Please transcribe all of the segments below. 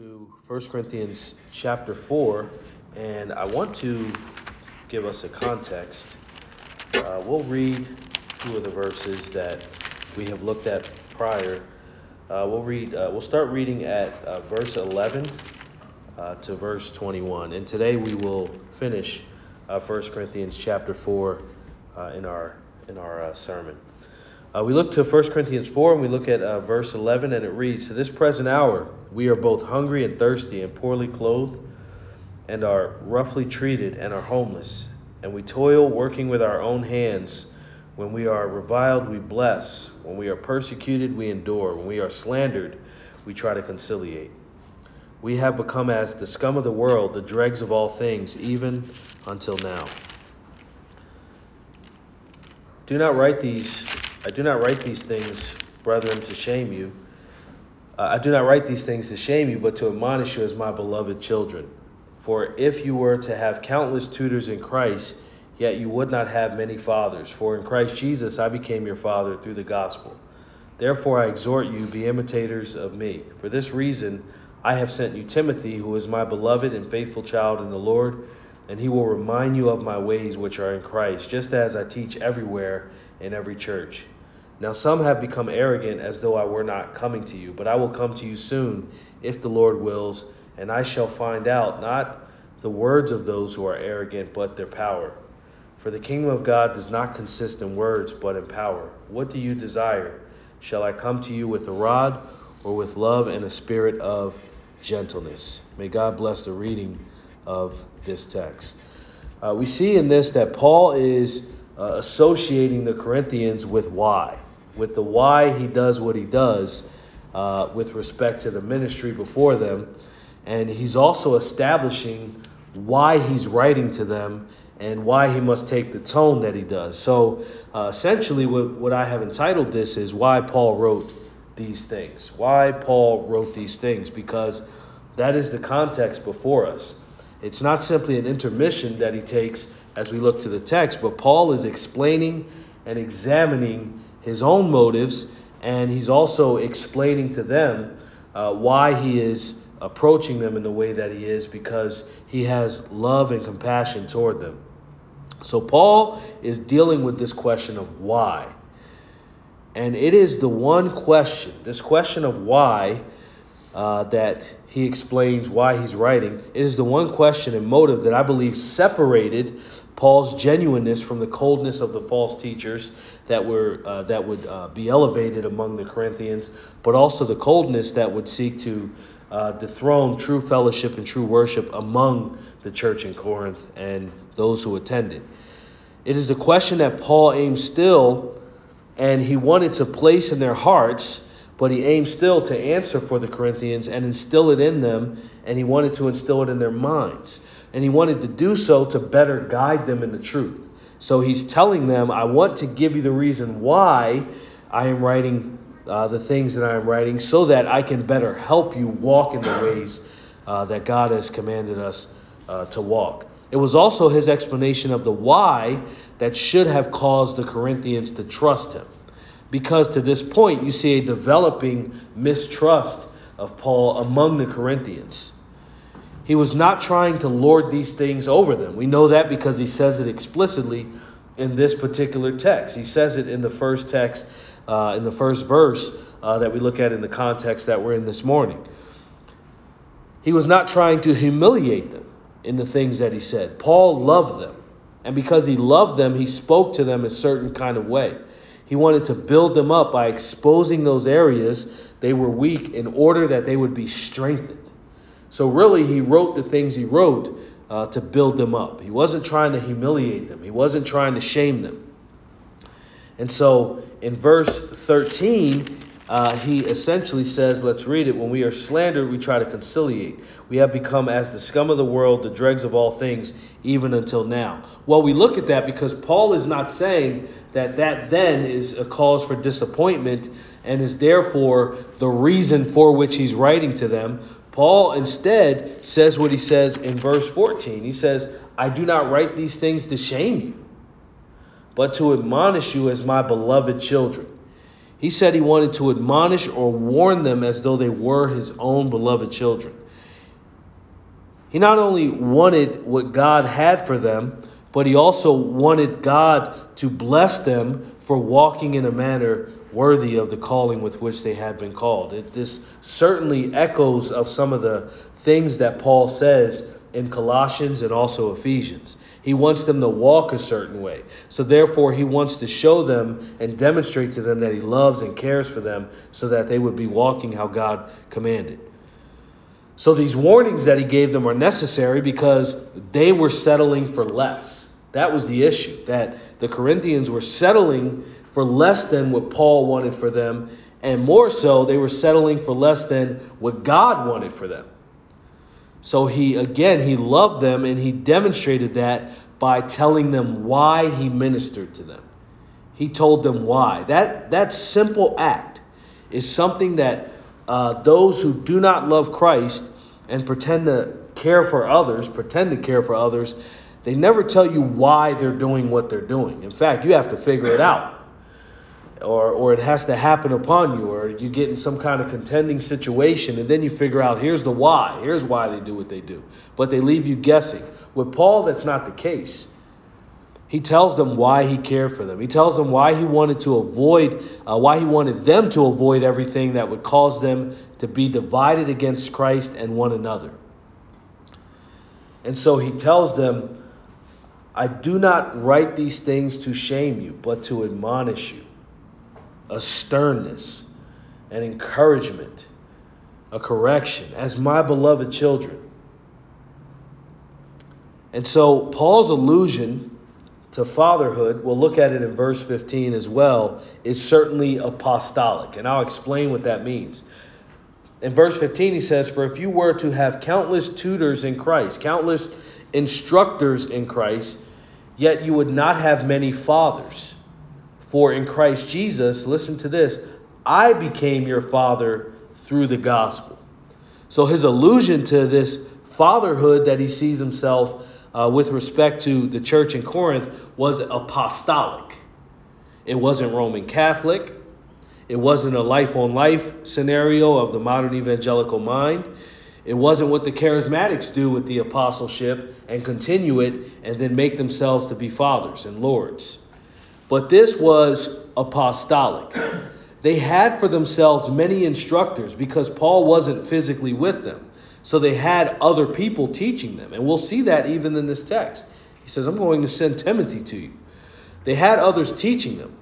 to 1 Corinthians chapter 4, and I want to give us a context. Uh, we'll read two of the verses that we have looked at prior. Uh, we'll read. Uh, we'll start reading at uh, verse 11 uh, to verse 21, and today we will finish 1 uh, Corinthians chapter 4 in our in our sermon. Uh, we look to 1 Corinthians 4 and we look at uh, verse 11, and it reads To this present hour, we are both hungry and thirsty, and poorly clothed, and are roughly treated, and are homeless. And we toil, working with our own hands. When we are reviled, we bless. When we are persecuted, we endure. When we are slandered, we try to conciliate. We have become as the scum of the world, the dregs of all things, even until now. Do not write these I do not write these things, brethren, to shame you. Uh, I do not write these things to shame you, but to admonish you as my beloved children. For if you were to have countless tutors in Christ, yet you would not have many fathers. For in Christ Jesus I became your father through the gospel. Therefore I exhort you, be imitators of me. For this reason I have sent you Timothy, who is my beloved and faithful child in the Lord, and he will remind you of my ways which are in Christ, just as I teach everywhere in every church. Now some have become arrogant as though I were not coming to you, but I will come to you soon, if the Lord wills, and I shall find out not the words of those who are arrogant, but their power. For the kingdom of God does not consist in words, but in power. What do you desire? Shall I come to you with a rod, or with love and a spirit of gentleness? May God bless the reading of this text. Uh, we see in this that Paul is uh, associating the Corinthians with why, with the why he does what he does uh, with respect to the ministry before them. And he's also establishing why he's writing to them and why he must take the tone that he does. So uh, essentially, what, what I have entitled this is why Paul wrote these things. Why Paul wrote these things, because that is the context before us. It's not simply an intermission that he takes as we look to the text, but Paul is explaining and examining his own motives, and he's also explaining to them uh, why he is approaching them in the way that he is because he has love and compassion toward them. So, Paul is dealing with this question of why. And it is the one question, this question of why, uh, that he explains why he's writing. It is the one question and motive that I believe separated Paul's genuineness from the coldness of the false teachers that were uh, that would uh, be elevated among the Corinthians, but also the coldness that would seek to uh, dethrone true fellowship and true worship among the church in Corinth and those who attended. It is the question that Paul aimed still, and he wanted to place in their hearts but he aimed still to answer for the Corinthians and instill it in them, and he wanted to instill it in their minds. And he wanted to do so to better guide them in the truth. So he's telling them, I want to give you the reason why I am writing uh, the things that I am writing so that I can better help you walk in the ways uh, that God has commanded us uh, to walk. It was also his explanation of the why that should have caused the Corinthians to trust him because to this point you see a developing mistrust of Paul among the Corinthians. He was not trying to lord these things over them. We know that because he says it explicitly in this particular text. He says it in the first text, uh, in the first verse uh, that we look at in the context that we're in this morning. He was not trying to humiliate them in the things that he said. Paul loved them. And because he loved them, he spoke to them a certain kind of way. He wanted to build them up by exposing those areas they were weak in order that they would be strengthened. So, really, he wrote the things he wrote uh, to build them up. He wasn't trying to humiliate them, he wasn't trying to shame them. And so, in verse 13, uh, he essentially says, let's read it. When we are slandered, we try to conciliate. We have become as the scum of the world, the dregs of all things, even until now. Well, we look at that because Paul is not saying that that then is a cause for disappointment and is therefore the reason for which he's writing to them. Paul instead says what he says in verse 14. He says, I do not write these things to shame you, but to admonish you as my beloved children. He said he wanted to admonish or warn them as though they were his own beloved children. He not only wanted what God had for them, but he also wanted God to bless them for walking in a manner worthy of the calling with which they had been called. It, this certainly echoes of some of the things that Paul says in Colossians and also Ephesians. He wants them to walk a certain way. So, therefore, he wants to show them and demonstrate to them that he loves and cares for them so that they would be walking how God commanded. So, these warnings that he gave them are necessary because they were settling for less. That was the issue, that the Corinthians were settling for less than what Paul wanted for them, and more so, they were settling for less than what God wanted for them. So he, again, he loved them and he demonstrated that by telling them why he ministered to them. He told them why. That, that simple act is something that uh, those who do not love Christ and pretend to care for others, pretend to care for others, they never tell you why they're doing what they're doing. In fact, you have to figure it out. Or, or it has to happen upon you, or you get in some kind of contending situation, and then you figure out here's the why, here's why they do what they do. But they leave you guessing. With Paul, that's not the case. He tells them why he cared for them. He tells them why he wanted to avoid, uh, why he wanted them to avoid everything that would cause them to be divided against Christ and one another. And so he tells them I do not write these things to shame you, but to admonish you. A sternness, an encouragement, a correction, as my beloved children. And so, Paul's allusion to fatherhood, we'll look at it in verse 15 as well, is certainly apostolic. And I'll explain what that means. In verse 15, he says, For if you were to have countless tutors in Christ, countless instructors in Christ, yet you would not have many fathers. For in Christ Jesus, listen to this, I became your father through the gospel. So his allusion to this fatherhood that he sees himself uh, with respect to the church in Corinth was apostolic. It wasn't Roman Catholic. It wasn't a life on life scenario of the modern evangelical mind. It wasn't what the charismatics do with the apostleship and continue it and then make themselves to be fathers and lords. But this was apostolic. They had for themselves many instructors because Paul wasn't physically with them. So they had other people teaching them. And we'll see that even in this text. He says, I'm going to send Timothy to you. They had others teaching them.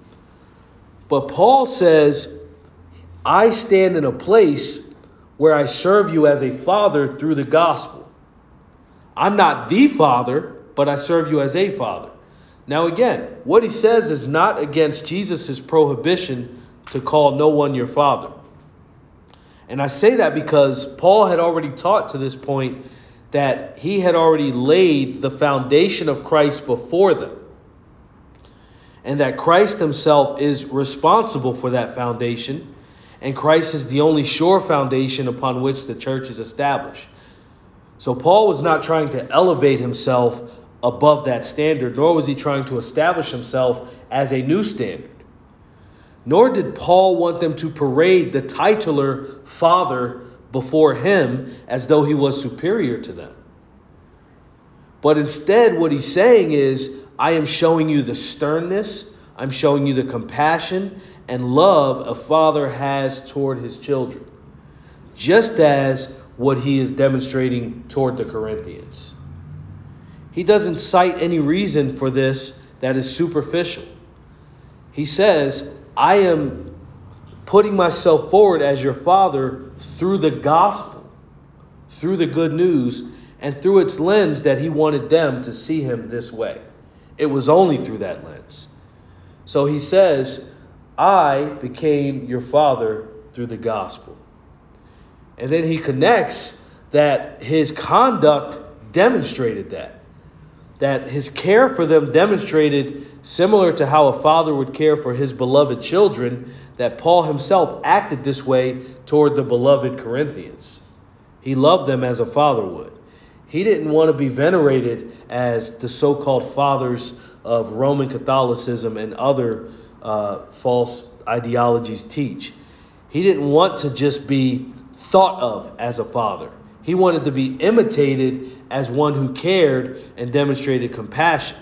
But Paul says, I stand in a place where I serve you as a father through the gospel. I'm not the father, but I serve you as a father. Now, again, what he says is not against Jesus' prohibition to call no one your father. And I say that because Paul had already taught to this point that he had already laid the foundation of Christ before them. And that Christ himself is responsible for that foundation and Christ is the only sure foundation upon which the church is established. So Paul was not trying to elevate himself above that standard, nor was he trying to establish himself as a new standard. Nor did Paul want them to parade the titular father before him as though he was superior to them. But instead, what he's saying is, I am showing you the sternness, I'm showing you the compassion, and love a father has toward his children, just as what he is demonstrating toward the Corinthians. He doesn't cite any reason for this that is superficial. He says, I am putting myself forward as your father through the gospel, through the good news, and through its lens that he wanted them to see him this way. It was only through that lens. So he says, I became your father through the gospel. And then he connects that his conduct demonstrated that. That his care for them demonstrated, similar to how a father would care for his beloved children, that Paul himself acted this way toward the beloved Corinthians. He loved them as a father would. He didn't want to be venerated as the so called fathers of Roman Catholicism and other uh, false ideologies teach. He didn't want to just be thought of as a father, he wanted to be imitated as one who cared and demonstrated compassion.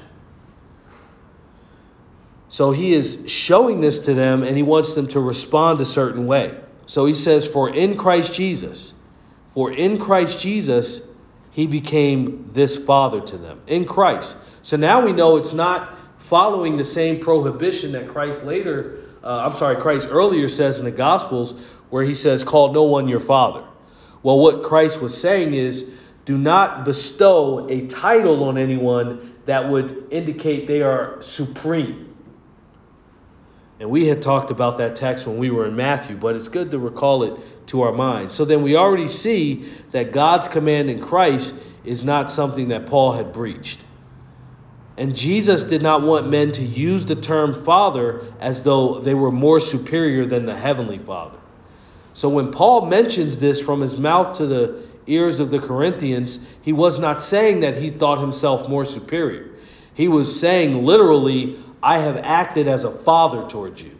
So he is showing this to them and he wants them to respond a certain way. So he says, For in Christ Jesus, for in Christ Jesus, he became this father to them. In Christ. So now we know it's not following the same prohibition that Christ later, uh, I'm sorry, Christ earlier says in the Gospels, where he says, Call no one your father. Well, what Christ was saying is, do not bestow a title on anyone that would indicate they are supreme. And we had talked about that text when we were in Matthew, but it's good to recall it to our mind. So then we already see that God's command in Christ is not something that Paul had breached. And Jesus did not want men to use the term Father as though they were more superior than the Heavenly Father. So when Paul mentions this from his mouth to the ears of the Corinthians, he was not saying that he thought himself more superior. He was saying literally, I have acted as a father towards you.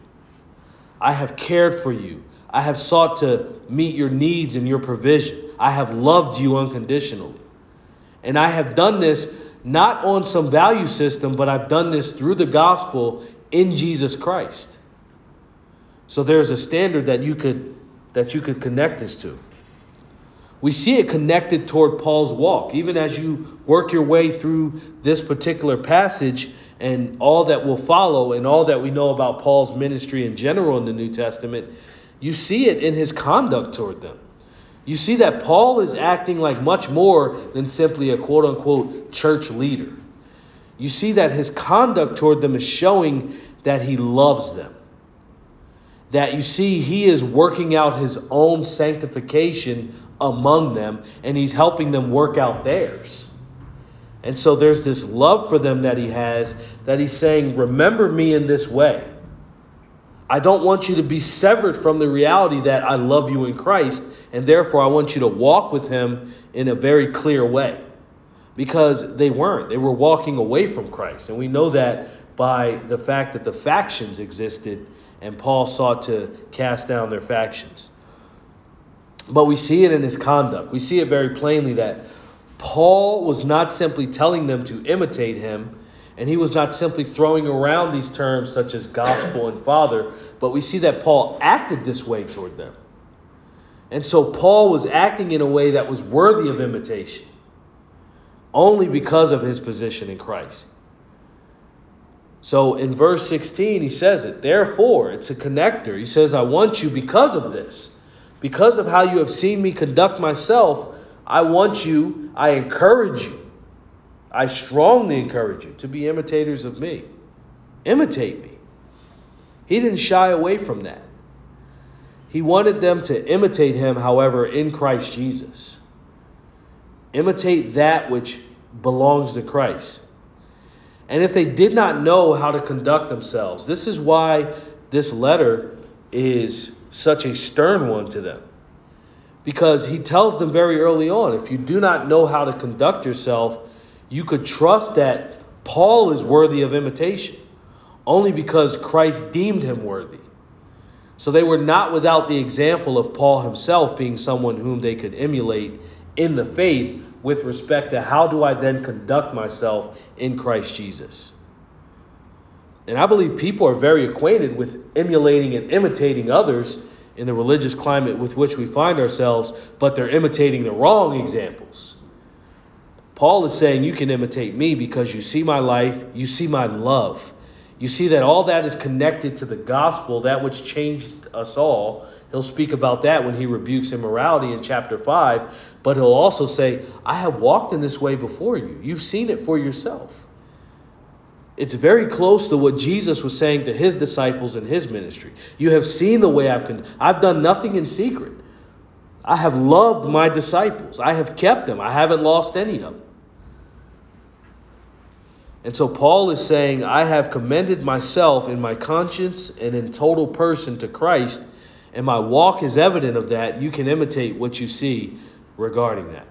I have cared for you. I have sought to meet your needs and your provision. I have loved you unconditionally. And I have done this not on some value system, but I've done this through the gospel in Jesus Christ. So there's a standard that you could that you could connect this to. We see it connected toward Paul's walk. Even as you work your way through this particular passage and all that will follow and all that we know about Paul's ministry in general in the New Testament, you see it in his conduct toward them. You see that Paul is acting like much more than simply a quote unquote church leader. You see that his conduct toward them is showing that he loves them. That you see he is working out his own sanctification among them and he's helping them work out theirs. And so there's this love for them that he has that he's saying, Remember me in this way. I don't want you to be severed from the reality that I love you in Christ and therefore, I want you to walk with him in a very clear way. Because they weren't. They were walking away from Christ. And we know that by the fact that the factions existed and Paul sought to cast down their factions. But we see it in his conduct. We see it very plainly that Paul was not simply telling them to imitate him, and he was not simply throwing around these terms such as gospel and father, but we see that Paul acted this way toward them. And so Paul was acting in a way that was worthy of imitation only because of his position in Christ. So in verse 16, he says it. Therefore, it's a connector. He says, I want you because of this. Because of how you have seen me conduct myself, I want you, I encourage you, I strongly encourage you to be imitators of me. Imitate me. He didn't shy away from that. He wanted them to imitate him, however, in Christ Jesus. Imitate that which belongs to Christ. And if they did not know how to conduct themselves, this is why this letter is such a stern one to them. Because he tells them very early on if you do not know how to conduct yourself, you could trust that Paul is worthy of imitation only because Christ deemed him worthy. So they were not without the example of Paul himself being someone whom they could emulate in the faith with respect to how do I then conduct myself in Christ Jesus. And I believe people are very acquainted with emulating and imitating others in the religious climate with which we find ourselves, but they're imitating the wrong examples. Paul is saying, You can imitate me because you see my life, you see my love. You see that all that is connected to the gospel, that which changed us all. He'll speak about that when he rebukes immorality in chapter 5, but he'll also say, I have walked in this way before you. You've seen it for yourself. It's very close to what Jesus was saying to his disciples in his ministry. You have seen the way I've con- I've done nothing in secret. I have loved my disciples. I have kept them. I haven't lost any of them. And so Paul is saying, I have commended myself in my conscience and in total person to Christ, and my walk is evident of that. You can imitate what you see regarding that.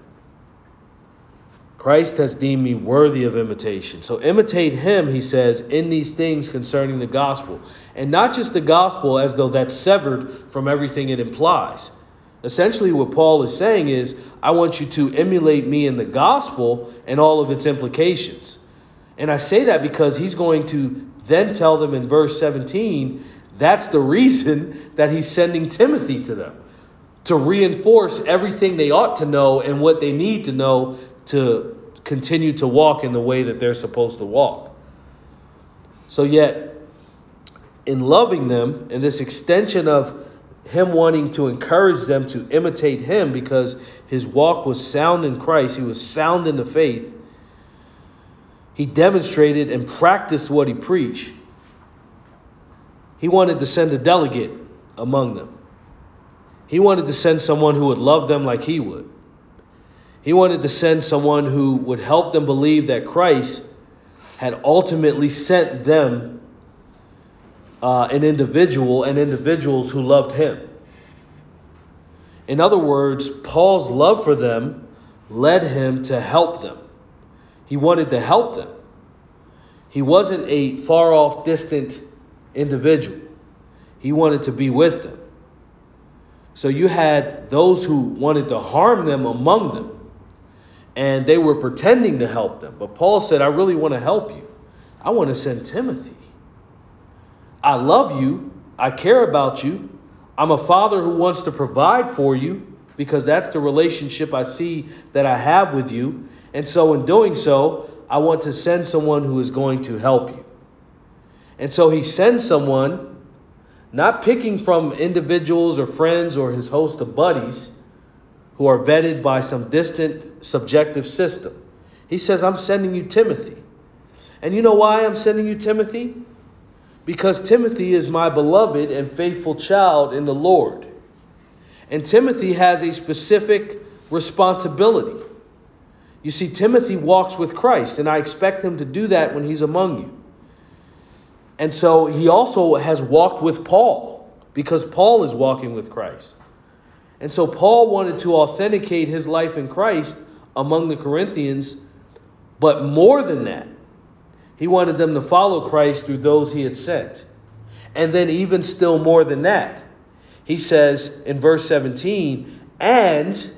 Christ has deemed me worthy of imitation. So imitate him, he says, in these things concerning the gospel. And not just the gospel as though that's severed from everything it implies. Essentially, what Paul is saying is, I want you to emulate me in the gospel and all of its implications. And I say that because he's going to then tell them in verse 17 that's the reason that he's sending Timothy to them to reinforce everything they ought to know and what they need to know to continue to walk in the way that they're supposed to walk. So, yet, in loving them, in this extension of him wanting to encourage them to imitate him because his walk was sound in Christ, he was sound in the faith, he demonstrated and practiced what he preached. He wanted to send a delegate among them. He wanted to send someone who would love them like he would. He wanted to send someone who would help them believe that Christ had ultimately sent them uh, an individual and individuals who loved him. In other words, Paul's love for them led him to help them. He wanted to help them. He wasn't a far off, distant individual, he wanted to be with them. So you had those who wanted to harm them among them, and they were pretending to help them. But Paul said, I really want to help you. I want to send Timothy. I love you. I care about you. I'm a father who wants to provide for you because that's the relationship I see that I have with you. And so, in doing so, I want to send someone who is going to help you. And so, he sends someone not picking from individuals or friends or his host of buddies who are vetted by some distant subjective system. He says, I'm sending you Timothy. And you know why I'm sending you Timothy? Because Timothy is my beloved and faithful child in the Lord. And Timothy has a specific responsibility. You see, Timothy walks with Christ, and I expect him to do that when he's among you. And so he also has walked with Paul because Paul is walking with Christ. And so Paul wanted to authenticate his life in Christ among the Corinthians, but more than that, he wanted them to follow Christ through those he had sent. And then, even still more than that, he says in verse 17, and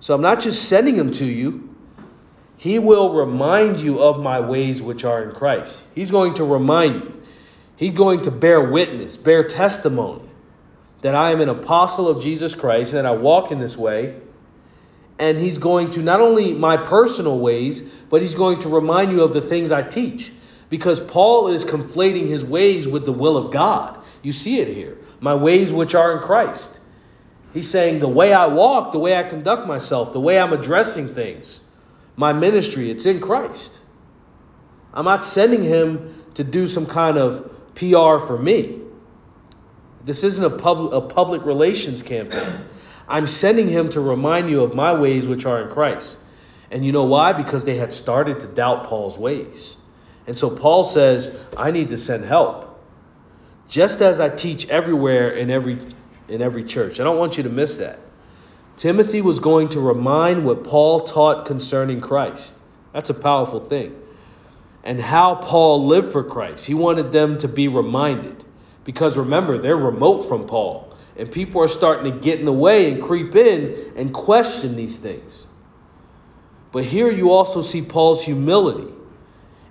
so I'm not just sending them to you, he will remind you of my ways which are in Christ. He's going to remind you. He's going to bear witness, bear testimony that I am an apostle of Jesus Christ and I walk in this way. And he's going to not only my personal ways, but he's going to remind you of the things I teach. Because Paul is conflating his ways with the will of God. You see it here. My ways which are in Christ. He's saying the way I walk, the way I conduct myself, the way I'm addressing things my ministry, it's in Christ. I'm not sending him to do some kind of PR for me. This isn't a, a public relations campaign. I'm sending him to remind you of my ways which are in Christ. And you know why? Because they had started to doubt Paul's ways. And so Paul says, I need to send help. Just as I teach everywhere in every in every church. I don't want you to miss that. Timothy was going to remind what Paul taught concerning Christ. That's a powerful thing. And how Paul lived for Christ. He wanted them to be reminded. Because remember, they're remote from Paul. And people are starting to get in the way and creep in and question these things. But here you also see Paul's humility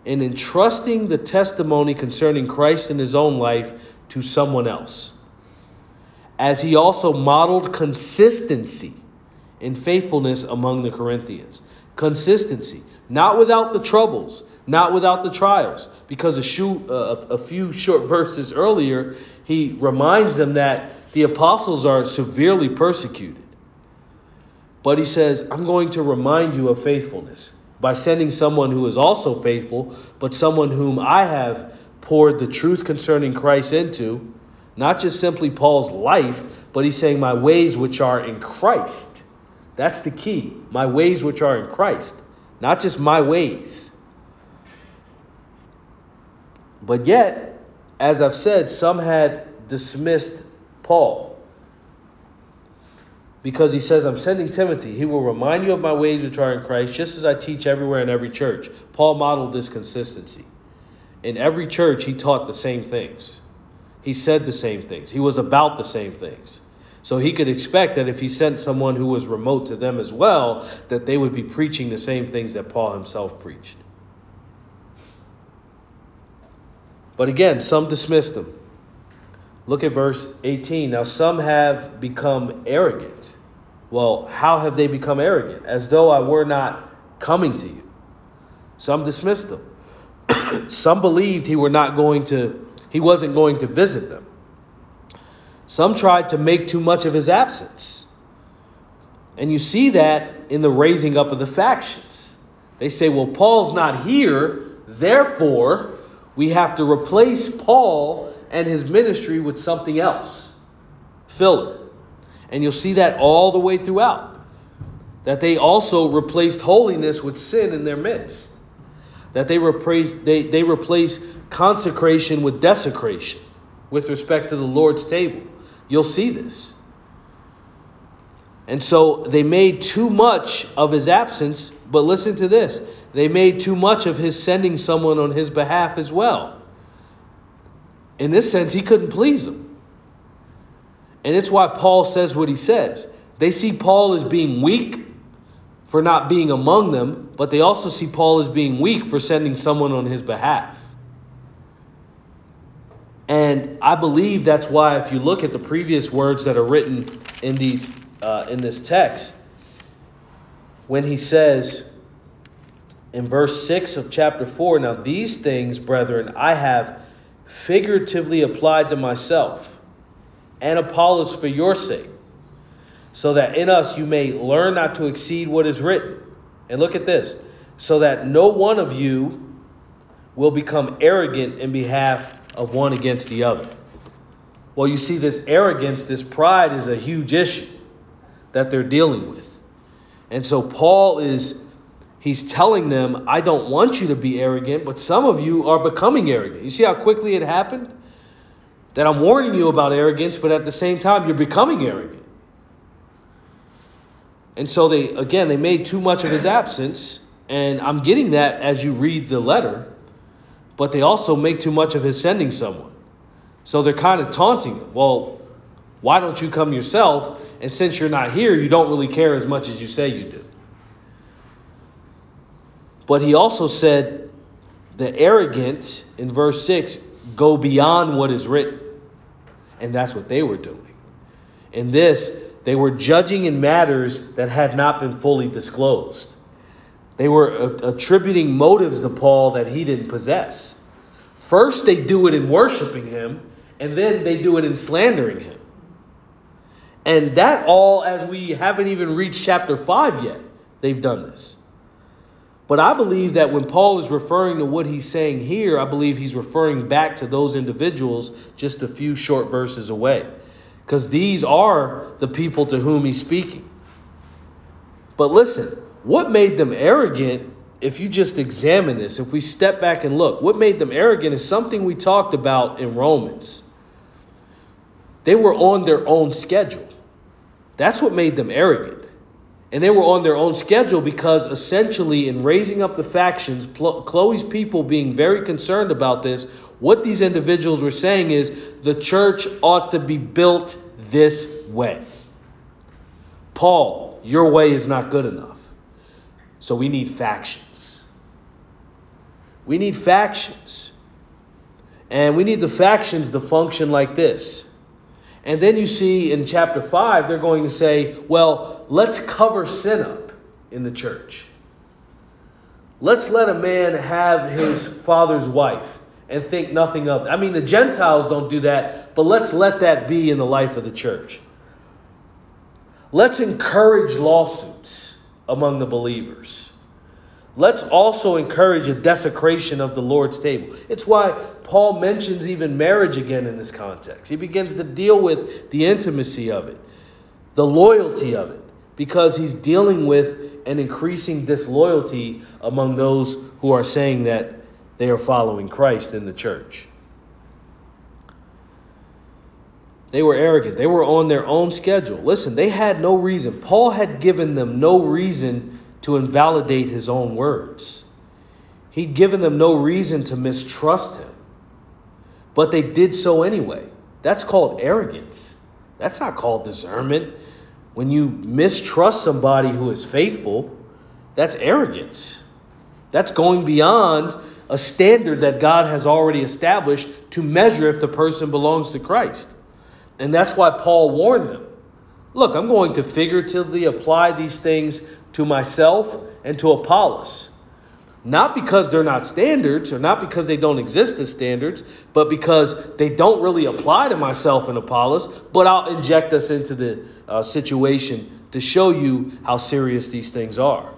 in entrusting the testimony concerning Christ in his own life to someone else as he also modeled consistency in faithfulness among the Corinthians. Consistency, not without the troubles, not without the trials, because a, uh, a few short verses earlier, he reminds them that the apostles are severely persecuted. But he says, I'm going to remind you of faithfulness by sending someone who is also faithful, but someone whom I have poured the truth concerning Christ into not just simply Paul's life, but he's saying, My ways which are in Christ. That's the key. My ways which are in Christ. Not just my ways. But yet, as I've said, some had dismissed Paul. Because he says, I'm sending Timothy. He will remind you of my ways which are in Christ, just as I teach everywhere in every church. Paul modeled this consistency. In every church, he taught the same things. He said the same things. He was about the same things. So he could expect that if he sent someone who was remote to them as well, that they would be preaching the same things that Paul himself preached. But again, some dismissed him. Look at verse 18. Now, some have become arrogant. Well, how have they become arrogant? As though I were not coming to you. Some dismissed him. some believed he were not going to he wasn't going to visit them. Some tried to make too much of his absence. And you see that in the raising up of the factions. They say, well, Paul's not here, therefore, we have to replace Paul and his ministry with something else. Filler. And you'll see that all the way throughout. That they also replaced holiness with sin in their midst. That they replaced, they, they replaced consecration with desecration with respect to the Lord's table. You'll see this. And so they made too much of his absence, but listen to this. They made too much of his sending someone on his behalf as well. In this sense, he couldn't please them. And it's why Paul says what he says. They see Paul as being weak for not being among them, but they also see Paul as being weak for sending someone on his behalf. And I believe that's why, if you look at the previous words that are written in these uh, in this text, when he says in verse six of chapter four, now these things, brethren, I have figuratively applied to myself and Apollos for your sake, so that in us you may learn not to exceed what is written. And look at this, so that no one of you will become arrogant in behalf of one against the other. Well, you see, this arrogance, this pride is a huge issue that they're dealing with. And so Paul is, he's telling them, I don't want you to be arrogant, but some of you are becoming arrogant. You see how quickly it happened? That I'm warning you about arrogance, but at the same time, you're becoming arrogant. And so they, again, they made too much of his absence. And I'm getting that as you read the letter but they also make too much of his sending someone. So they're kind of taunting him. Well, why don't you come yourself? And since you're not here, you don't really care as much as you say you do. But he also said the arrogant in verse 6 go beyond what is written. And that's what they were doing. In this, they were judging in matters that had not been fully disclosed. They were attributing motives to Paul that he didn't possess. First, they do it in worshiping him, and then they do it in slandering him. And that all, as we haven't even reached chapter 5 yet, they've done this. But I believe that when Paul is referring to what he's saying here, I believe he's referring back to those individuals just a few short verses away. Because these are the people to whom he's speaking. But listen, what made them arrogant, if you just examine this, if we step back and look, what made them arrogant is something we talked about in Romans. They were on their own schedule. That's what made them arrogant. And they were on their own schedule because essentially, in raising up the factions, Chloe's people being very concerned about this, what these individuals were saying is the church ought to be built this way. Paul, your way is not good enough. So we need factions. We need factions. And we need the factions to function like this. And then you see in chapter 5, they're going to say, well, let's cover sin up in the church. Let's let a man have his father's wife and think nothing of it. I mean, the Gentiles don't do that, but let's let that be in the life of the church. Let's encourage lawsuits among the believers. Let's also encourage a desecration of the Lord's table. It's why Paul mentions even marriage again in this context. He begins to deal with the intimacy of it, the loyalty of it, because he's dealing with an increasing disloyalty among those who are saying that they are following Christ in the church. They were arrogant. They were on their own schedule. Listen, they had no reason. Paul had given them no reason to invalidate his own words. He'd given them no reason to mistrust him. But they did so anyway. That's called arrogance. That's not called discernment. When you mistrust somebody who is faithful, that's arrogance. That's going beyond a standard that God has already established to measure if the person belongs to Christ. And that's why Paul warned them. Look, I'm going to figuratively apply these things to myself and to Apollos. Not because they're not standards or not because they don't exist as standards, but because they don't really apply to myself and Apollos, but I'll inject us into the uh, situation to show you how serious these things are.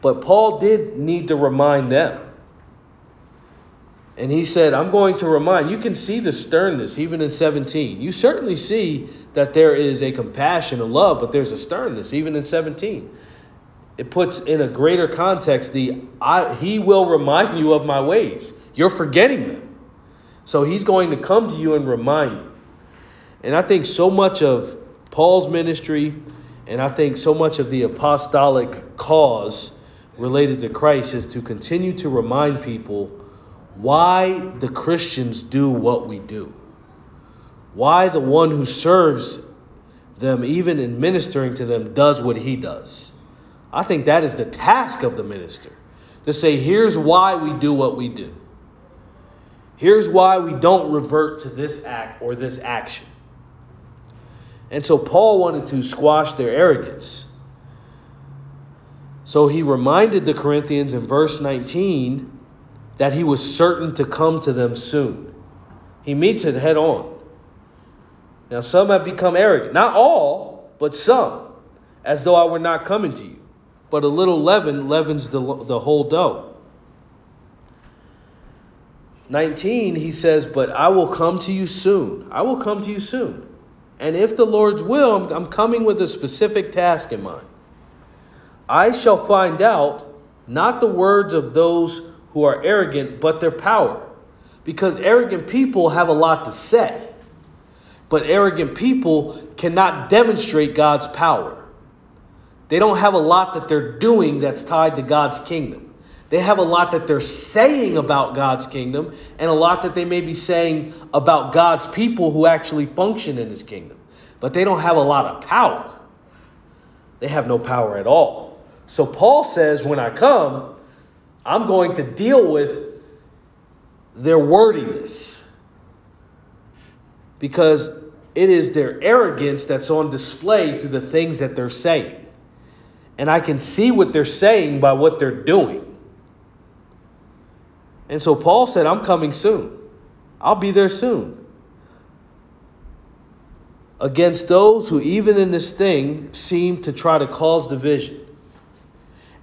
But Paul did need to remind them. And he said, I'm going to remind. You can see the sternness even in 17. You certainly see that there is a compassion, a love, but there's a sternness even in 17 it puts in a greater context the I, he will remind you of my ways. You're forgetting them. So he's going to come to you and remind you. And I think so much of Paul's ministry and I think so much of the apostolic cause related to Christ is to continue to remind people why the Christians do what we do. Why the one who serves them, even in ministering to them, does what he does. I think that is the task of the minister to say, here's why we do what we do. Here's why we don't revert to this act or this action. And so Paul wanted to squash their arrogance. So he reminded the Corinthians in verse 19 that he was certain to come to them soon. He meets it head on. Now, some have become arrogant. Not all, but some, as though I were not coming to you but a little leaven leavens the, the whole dough. 19, he says, But I will come to you soon. I will come to you soon. And if the Lord's will, I'm, I'm coming with a specific task in mind. I shall find out not the words of those who are arrogant, but their power. Because arrogant people have a lot to say, but arrogant people cannot demonstrate God's power. They don't have a lot that they're doing that's tied to God's kingdom. They have a lot that they're saying about God's kingdom and a lot that they may be saying about God's people who actually function in his kingdom. But they don't have a lot of power. They have no power at all. So Paul says, when I come, I'm going to deal with their wordiness. Because it is their arrogance that's on display through the things that they're saying and I can see what they're saying by what they're doing. And so Paul said, I'm coming soon. I'll be there soon. Against those who, even in this thing, seem to try to cause division.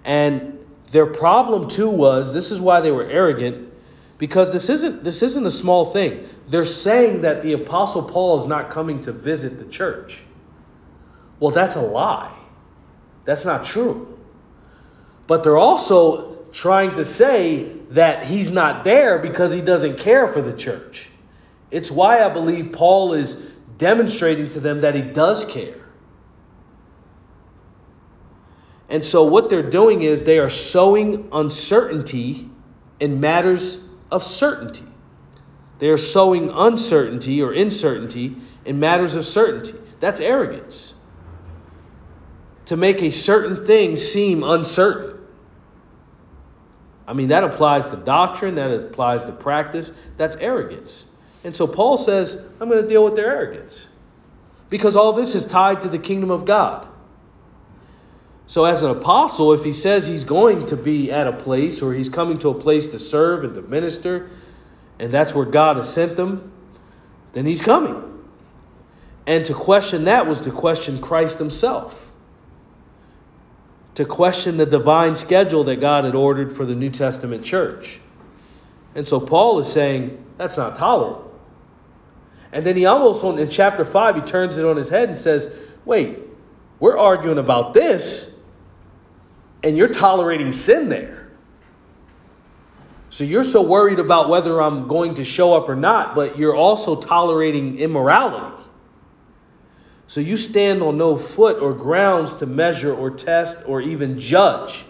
And their problem too was this is why they were arrogant, because this isn't this isn't a small thing. They're saying that the apostle Paul is not coming to visit the church. Well, that's a lie. That's not true. But they're also trying to say that he's not there because he doesn't care for the church. It's why I believe Paul is demonstrating to them that he does care. And so what they're doing is they are sowing uncertainty in matters of certainty. They are sowing uncertainty or uncertainty in matters of certainty. That's arrogance to make a certain thing seem uncertain. I mean, that applies to doctrine, that applies to practice. That's arrogance. And so Paul says, I'm going to deal with their arrogance. Because all this is tied to the kingdom of God. So, as an apostle, if he says he's going to be at a place or he's coming to a place to serve and to minister, and that's where God has sent them, then he's coming. And to question that was to question Christ himself to question the divine schedule that God had ordered for the New Testament church. And so Paul is saying that's not tolerable. And then he almost, in chapter 5, he turns it on his head and says, wait, we're arguing about this, and you're tolerating sin there. So you're so worried about whether I'm going to show up or not, but you're also tolerating immorality. So you stand on no foot or grounds to measure or test or even judge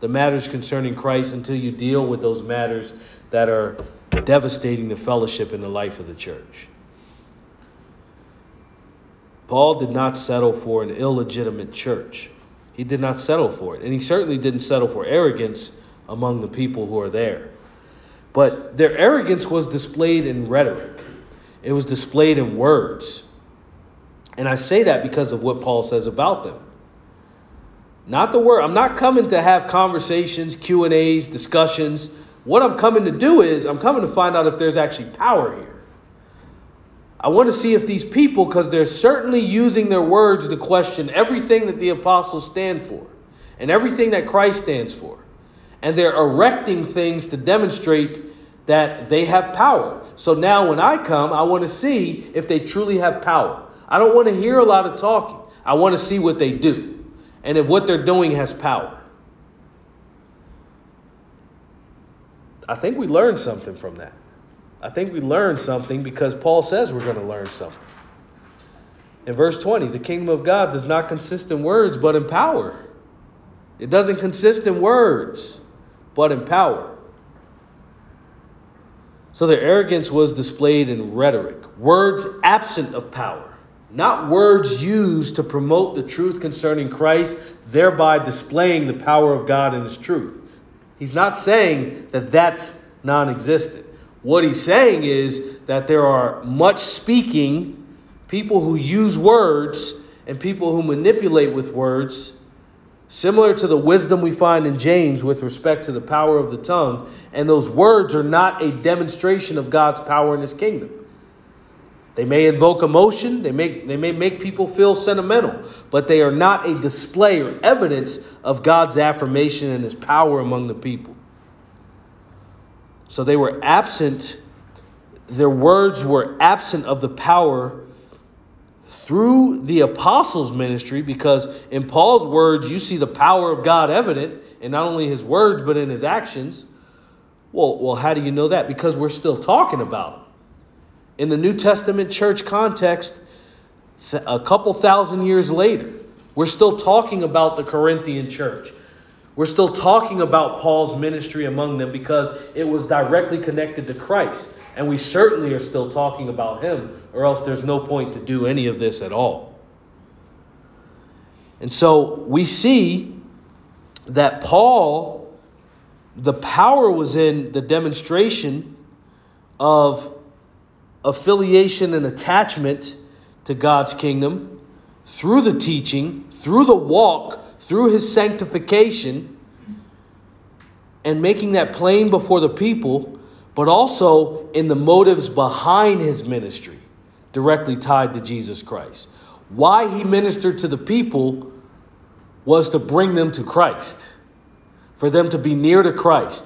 the matters concerning Christ until you deal with those matters that are devastating the fellowship and the life of the church. Paul did not settle for an illegitimate church. He did not settle for it. And he certainly didn't settle for arrogance among the people who are there. But their arrogance was displayed in rhetoric, it was displayed in words. And I say that because of what Paul says about them. Not the word. I'm not coming to have conversations, Q&As, discussions. What I'm coming to do is I'm coming to find out if there's actually power here. I want to see if these people, because they're certainly using their words to question everything that the apostles stand for and everything that Christ stands for. And they're erecting things to demonstrate that they have power. So now when I come, I want to see if they truly have power. I don't want to hear a lot of talking. I want to see what they do and if what they're doing has power. I think we learned something from that. I think we learned something because Paul says we're going to learn something. In verse 20, the kingdom of God does not consist in words, but in power. It doesn't consist in words, but in power. So their arrogance was displayed in rhetoric, words absent of power, not words used to promote the truth concerning Christ, thereby displaying the power of God and His truth. He's not saying that that's non existent. What he's saying is that there are much speaking, people who use words, and people who manipulate with words, similar to the wisdom we find in James with respect to the power of the tongue. And those words are not a demonstration of God's power in his kingdom. They may invoke emotion, they, make, they may make people feel sentimental, but they are not a display or evidence of God's affirmation and his power among the people. So they were absent, their words were absent of the power through the apostles' ministry, because in Paul's words, you see the power of God evident in not only his words, but in his actions. Well, well, how do you know that? Because we're still talking about him. In the New Testament church context, a couple thousand years later, we're still talking about the Corinthian church. We're still talking about Paul's ministry among them because it was directly connected to Christ. And we certainly are still talking about him, or else there's no point to do any of this at all. And so we see that Paul, the power was in the demonstration of affiliation and attachment to God's kingdom through the teaching, through the walk through his sanctification and making that plain before the people, but also in the motives behind his ministry, directly tied to Jesus Christ. Why he ministered to the people was to bring them to Christ, for them to be near to Christ.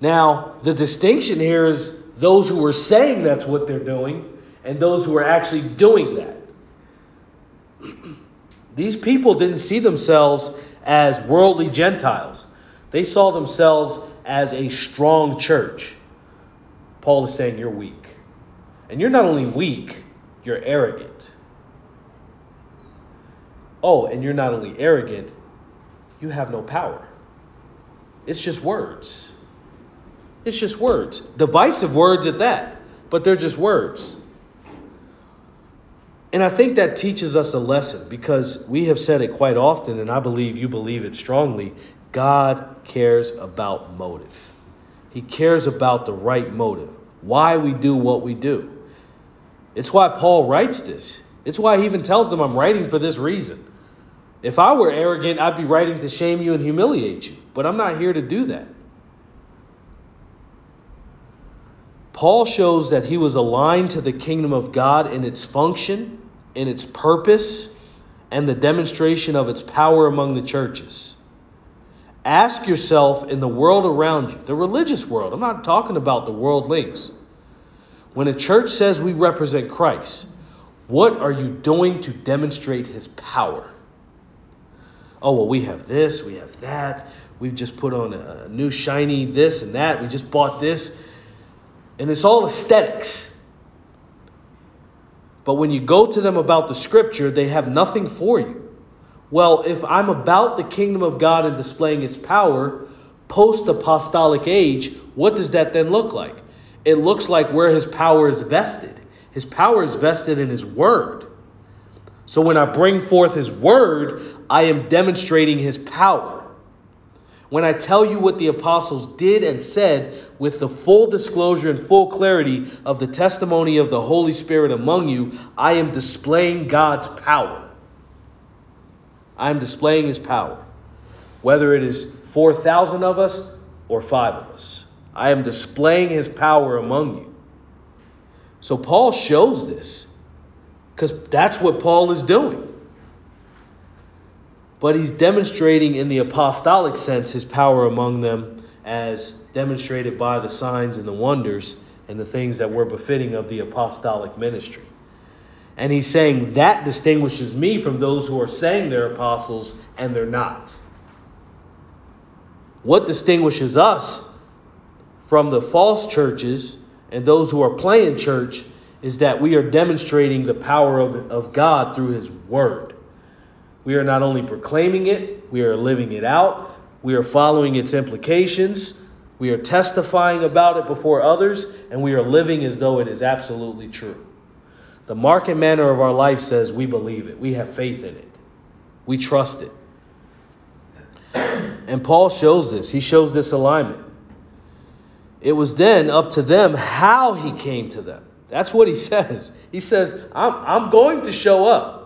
Now, the distinction here is those who are saying that's what they're doing and those who are actually doing that. These people didn't see themselves as worldly Gentiles, they saw themselves as a strong church. Paul is saying you're weak. And you're not only weak, you're arrogant. Oh, and you're not only arrogant, you have no power. It's just words. It's just words. Divisive words at that, but they're just words. And I think that teaches us a lesson because we have said it quite often, and I believe you believe it strongly. God cares about motive, He cares about the right motive, why we do what we do. It's why Paul writes this. It's why he even tells them, I'm writing for this reason. If I were arrogant, I'd be writing to shame you and humiliate you. But I'm not here to do that. Paul shows that he was aligned to the kingdom of God in its function in its purpose and the demonstration of its power among the churches. Ask yourself in the world around you, the religious world, I'm not talking about the worldlings. When a church says we represent Christ, what are you doing to demonstrate his power? Oh, well, we have this, we have that. We've just put on a new shiny this and that. We just bought this. And it's all aesthetics. But when you go to them about the scripture, they have nothing for you. Well, if I'm about the kingdom of God and displaying its power post apostolic age, what does that then look like? It looks like where his power is vested. His power is vested in his word. So when I bring forth his word, I am demonstrating his power. When I tell you what the apostles did and said with the full disclosure and full clarity of the testimony of the Holy Spirit among you, I am displaying God's power. I am displaying his power. Whether it is 4,000 of us or five of us, I am displaying his power among you. So Paul shows this because that's what Paul is doing but he's demonstrating in the apostolic sense his power among them as demonstrated by the signs and the wonders and the things that were befitting of the apostolic ministry. And he's saying that distinguishes me from those who are saying they're apostles and they're not. What distinguishes us from the false churches and those who are playing church is that we are demonstrating the power of, of God through his word. We are not only proclaiming it, we are living it out, we are following its implications, we are testifying about it before others, and we are living as though it is absolutely true. The mark and manner of our life says we believe it, we have faith in it, we trust it. And Paul shows this, he shows this alignment. It was then up to them how he came to them. That's what he says. He says, I'm, I'm going to show up.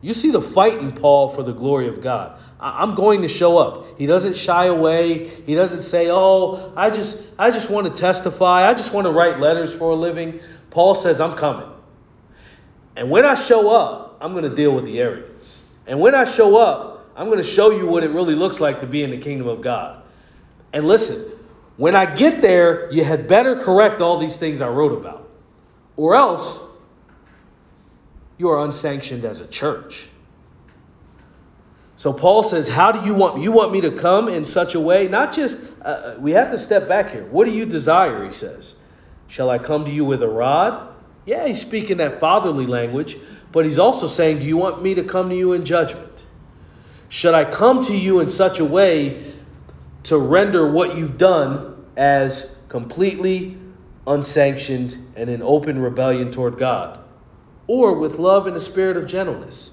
You see the fight in Paul for the glory of God. I'm going to show up. He doesn't shy away. He doesn't say, "Oh, I just I just want to testify. I just want to write letters for a living." Paul says, "I'm coming." And when I show up, I'm going to deal with the arrogance. And when I show up, I'm going to show you what it really looks like to be in the kingdom of God. And listen, when I get there, you had better correct all these things I wrote about. Or else you are unsanctioned as a church. So Paul says, How do you want you want me to come in such a way? Not just uh, uh, we have to step back here. What do you desire? He says. Shall I come to you with a rod? Yeah, he's speaking that fatherly language, but he's also saying, Do you want me to come to you in judgment? Should I come to you in such a way to render what you've done as completely unsanctioned and in open rebellion toward God? Or with love and a spirit of gentleness?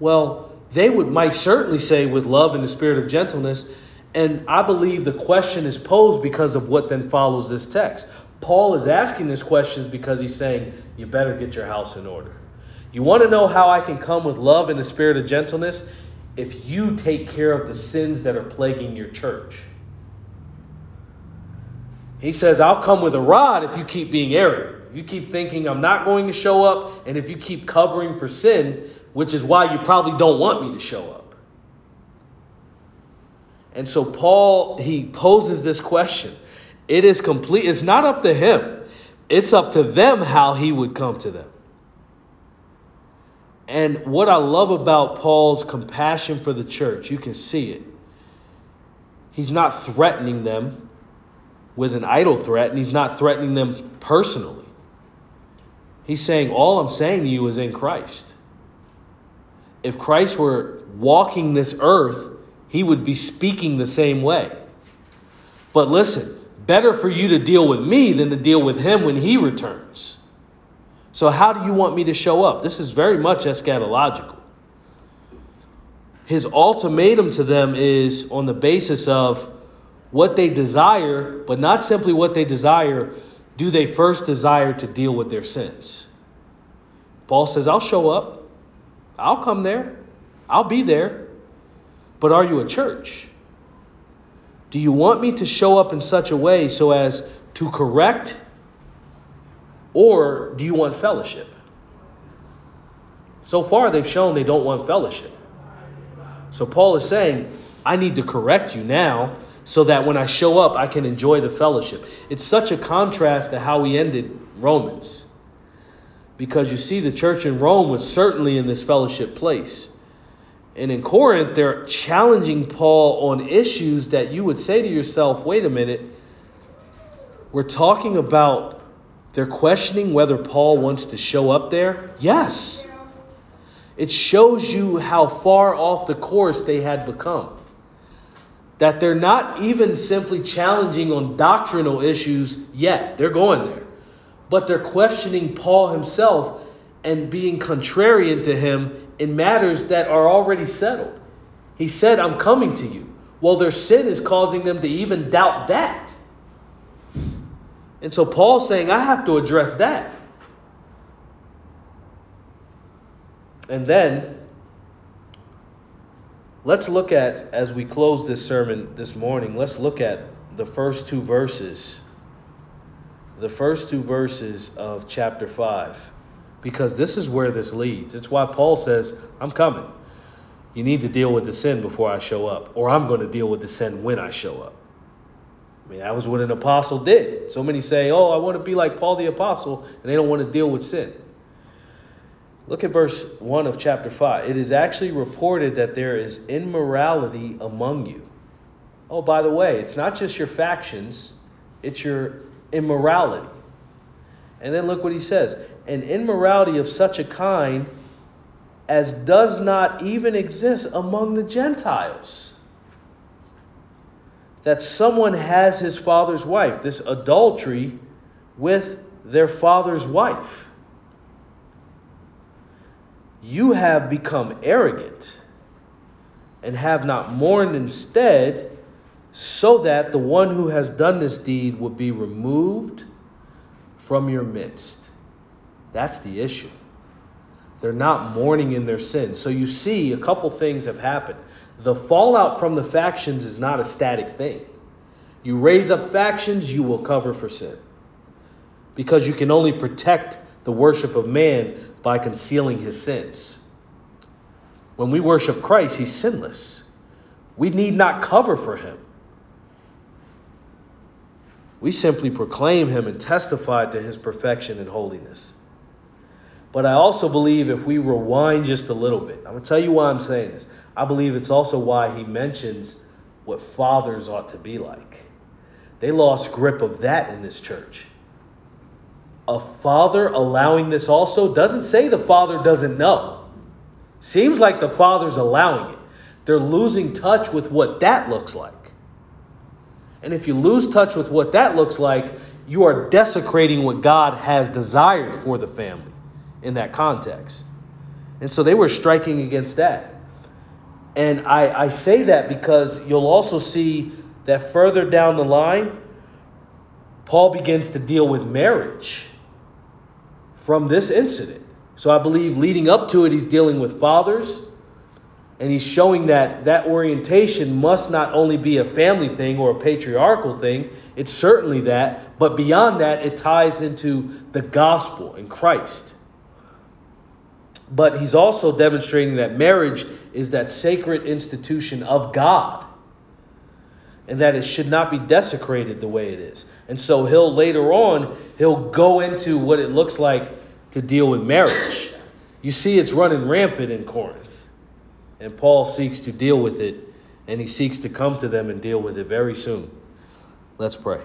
Well, they would might certainly say with love and the spirit of gentleness, and I believe the question is posed because of what then follows this text. Paul is asking this questions because he's saying, You better get your house in order. You want to know how I can come with love and the spirit of gentleness? If you take care of the sins that are plaguing your church. He says, I'll come with a rod if you keep being arrogant you keep thinking I'm not going to show up, and if you keep covering for sin, which is why you probably don't want me to show up. And so Paul he poses this question. It is complete, it's not up to him. It's up to them how he would come to them. And what I love about Paul's compassion for the church, you can see it. He's not threatening them with an idle threat, and he's not threatening them personally. He's saying, All I'm saying to you is in Christ. If Christ were walking this earth, he would be speaking the same way. But listen, better for you to deal with me than to deal with him when he returns. So, how do you want me to show up? This is very much eschatological. His ultimatum to them is on the basis of what they desire, but not simply what they desire, do they first desire to deal with their sins? Paul says, I'll show up. I'll come there. I'll be there. But are you a church? Do you want me to show up in such a way so as to correct? Or do you want fellowship? So far, they've shown they don't want fellowship. So Paul is saying, I need to correct you now so that when I show up, I can enjoy the fellowship. It's such a contrast to how we ended Romans. Because you see, the church in Rome was certainly in this fellowship place. And in Corinth, they're challenging Paul on issues that you would say to yourself, wait a minute, we're talking about they're questioning whether Paul wants to show up there? Yes. It shows you how far off the course they had become that they're not even simply challenging on doctrinal issues yet. They're going there. But they're questioning Paul himself and being contrarian to him in matters that are already settled. He said, I'm coming to you. Well, their sin is causing them to even doubt that. And so Paul's saying, I have to address that. And then let's look at, as we close this sermon this morning, let's look at the first two verses. The first two verses of chapter 5. Because this is where this leads. It's why Paul says, I'm coming. You need to deal with the sin before I show up, or I'm going to deal with the sin when I show up. I mean, that was what an apostle did. So many say, Oh, I want to be like Paul the apostle, and they don't want to deal with sin. Look at verse 1 of chapter 5. It is actually reported that there is immorality among you. Oh, by the way, it's not just your factions, it's your immorality. And then look what he says an immorality of such a kind as does not even exist among the Gentiles. That someone has his father's wife, this adultery with their father's wife you have become arrogant and have not mourned instead, so that the one who has done this deed would be removed from your midst. That's the issue. They're not mourning in their sin. So you see, a couple things have happened. The fallout from the factions is not a static thing. You raise up factions, you will cover for sin. Because you can only protect the worship of man by concealing his sins. When we worship Christ, he's sinless. We need not cover for him. We simply proclaim him and testify to his perfection and holiness. But I also believe if we rewind just a little bit, I'm going to tell you why I'm saying this. I believe it's also why he mentions what fathers ought to be like. They lost grip of that in this church a father allowing this also doesn't say the father doesn't know. Seems like the father's allowing it. They're losing touch with what that looks like. And if you lose touch with what that looks like, you are desecrating what God has desired for the family in that context. And so they were striking against that. And I, I say that because you'll also see that further down the line, Paul begins to deal with marriage from this incident. So I believe leading up to it, he's dealing with fathers, and he's showing that that orientation must not only be a family thing or a patriarchal thing, it's certainly that, but beyond that, it ties into the gospel and Christ. But he's also demonstrating that marriage is that sacred institution of God and that it should not be desecrated the way it is. And so he'll later on, he'll go into what it looks like to deal with marriage. You see, it's running rampant in Corinth. And Paul seeks to deal with it, and he seeks to come to them and deal with it very soon. Let's pray.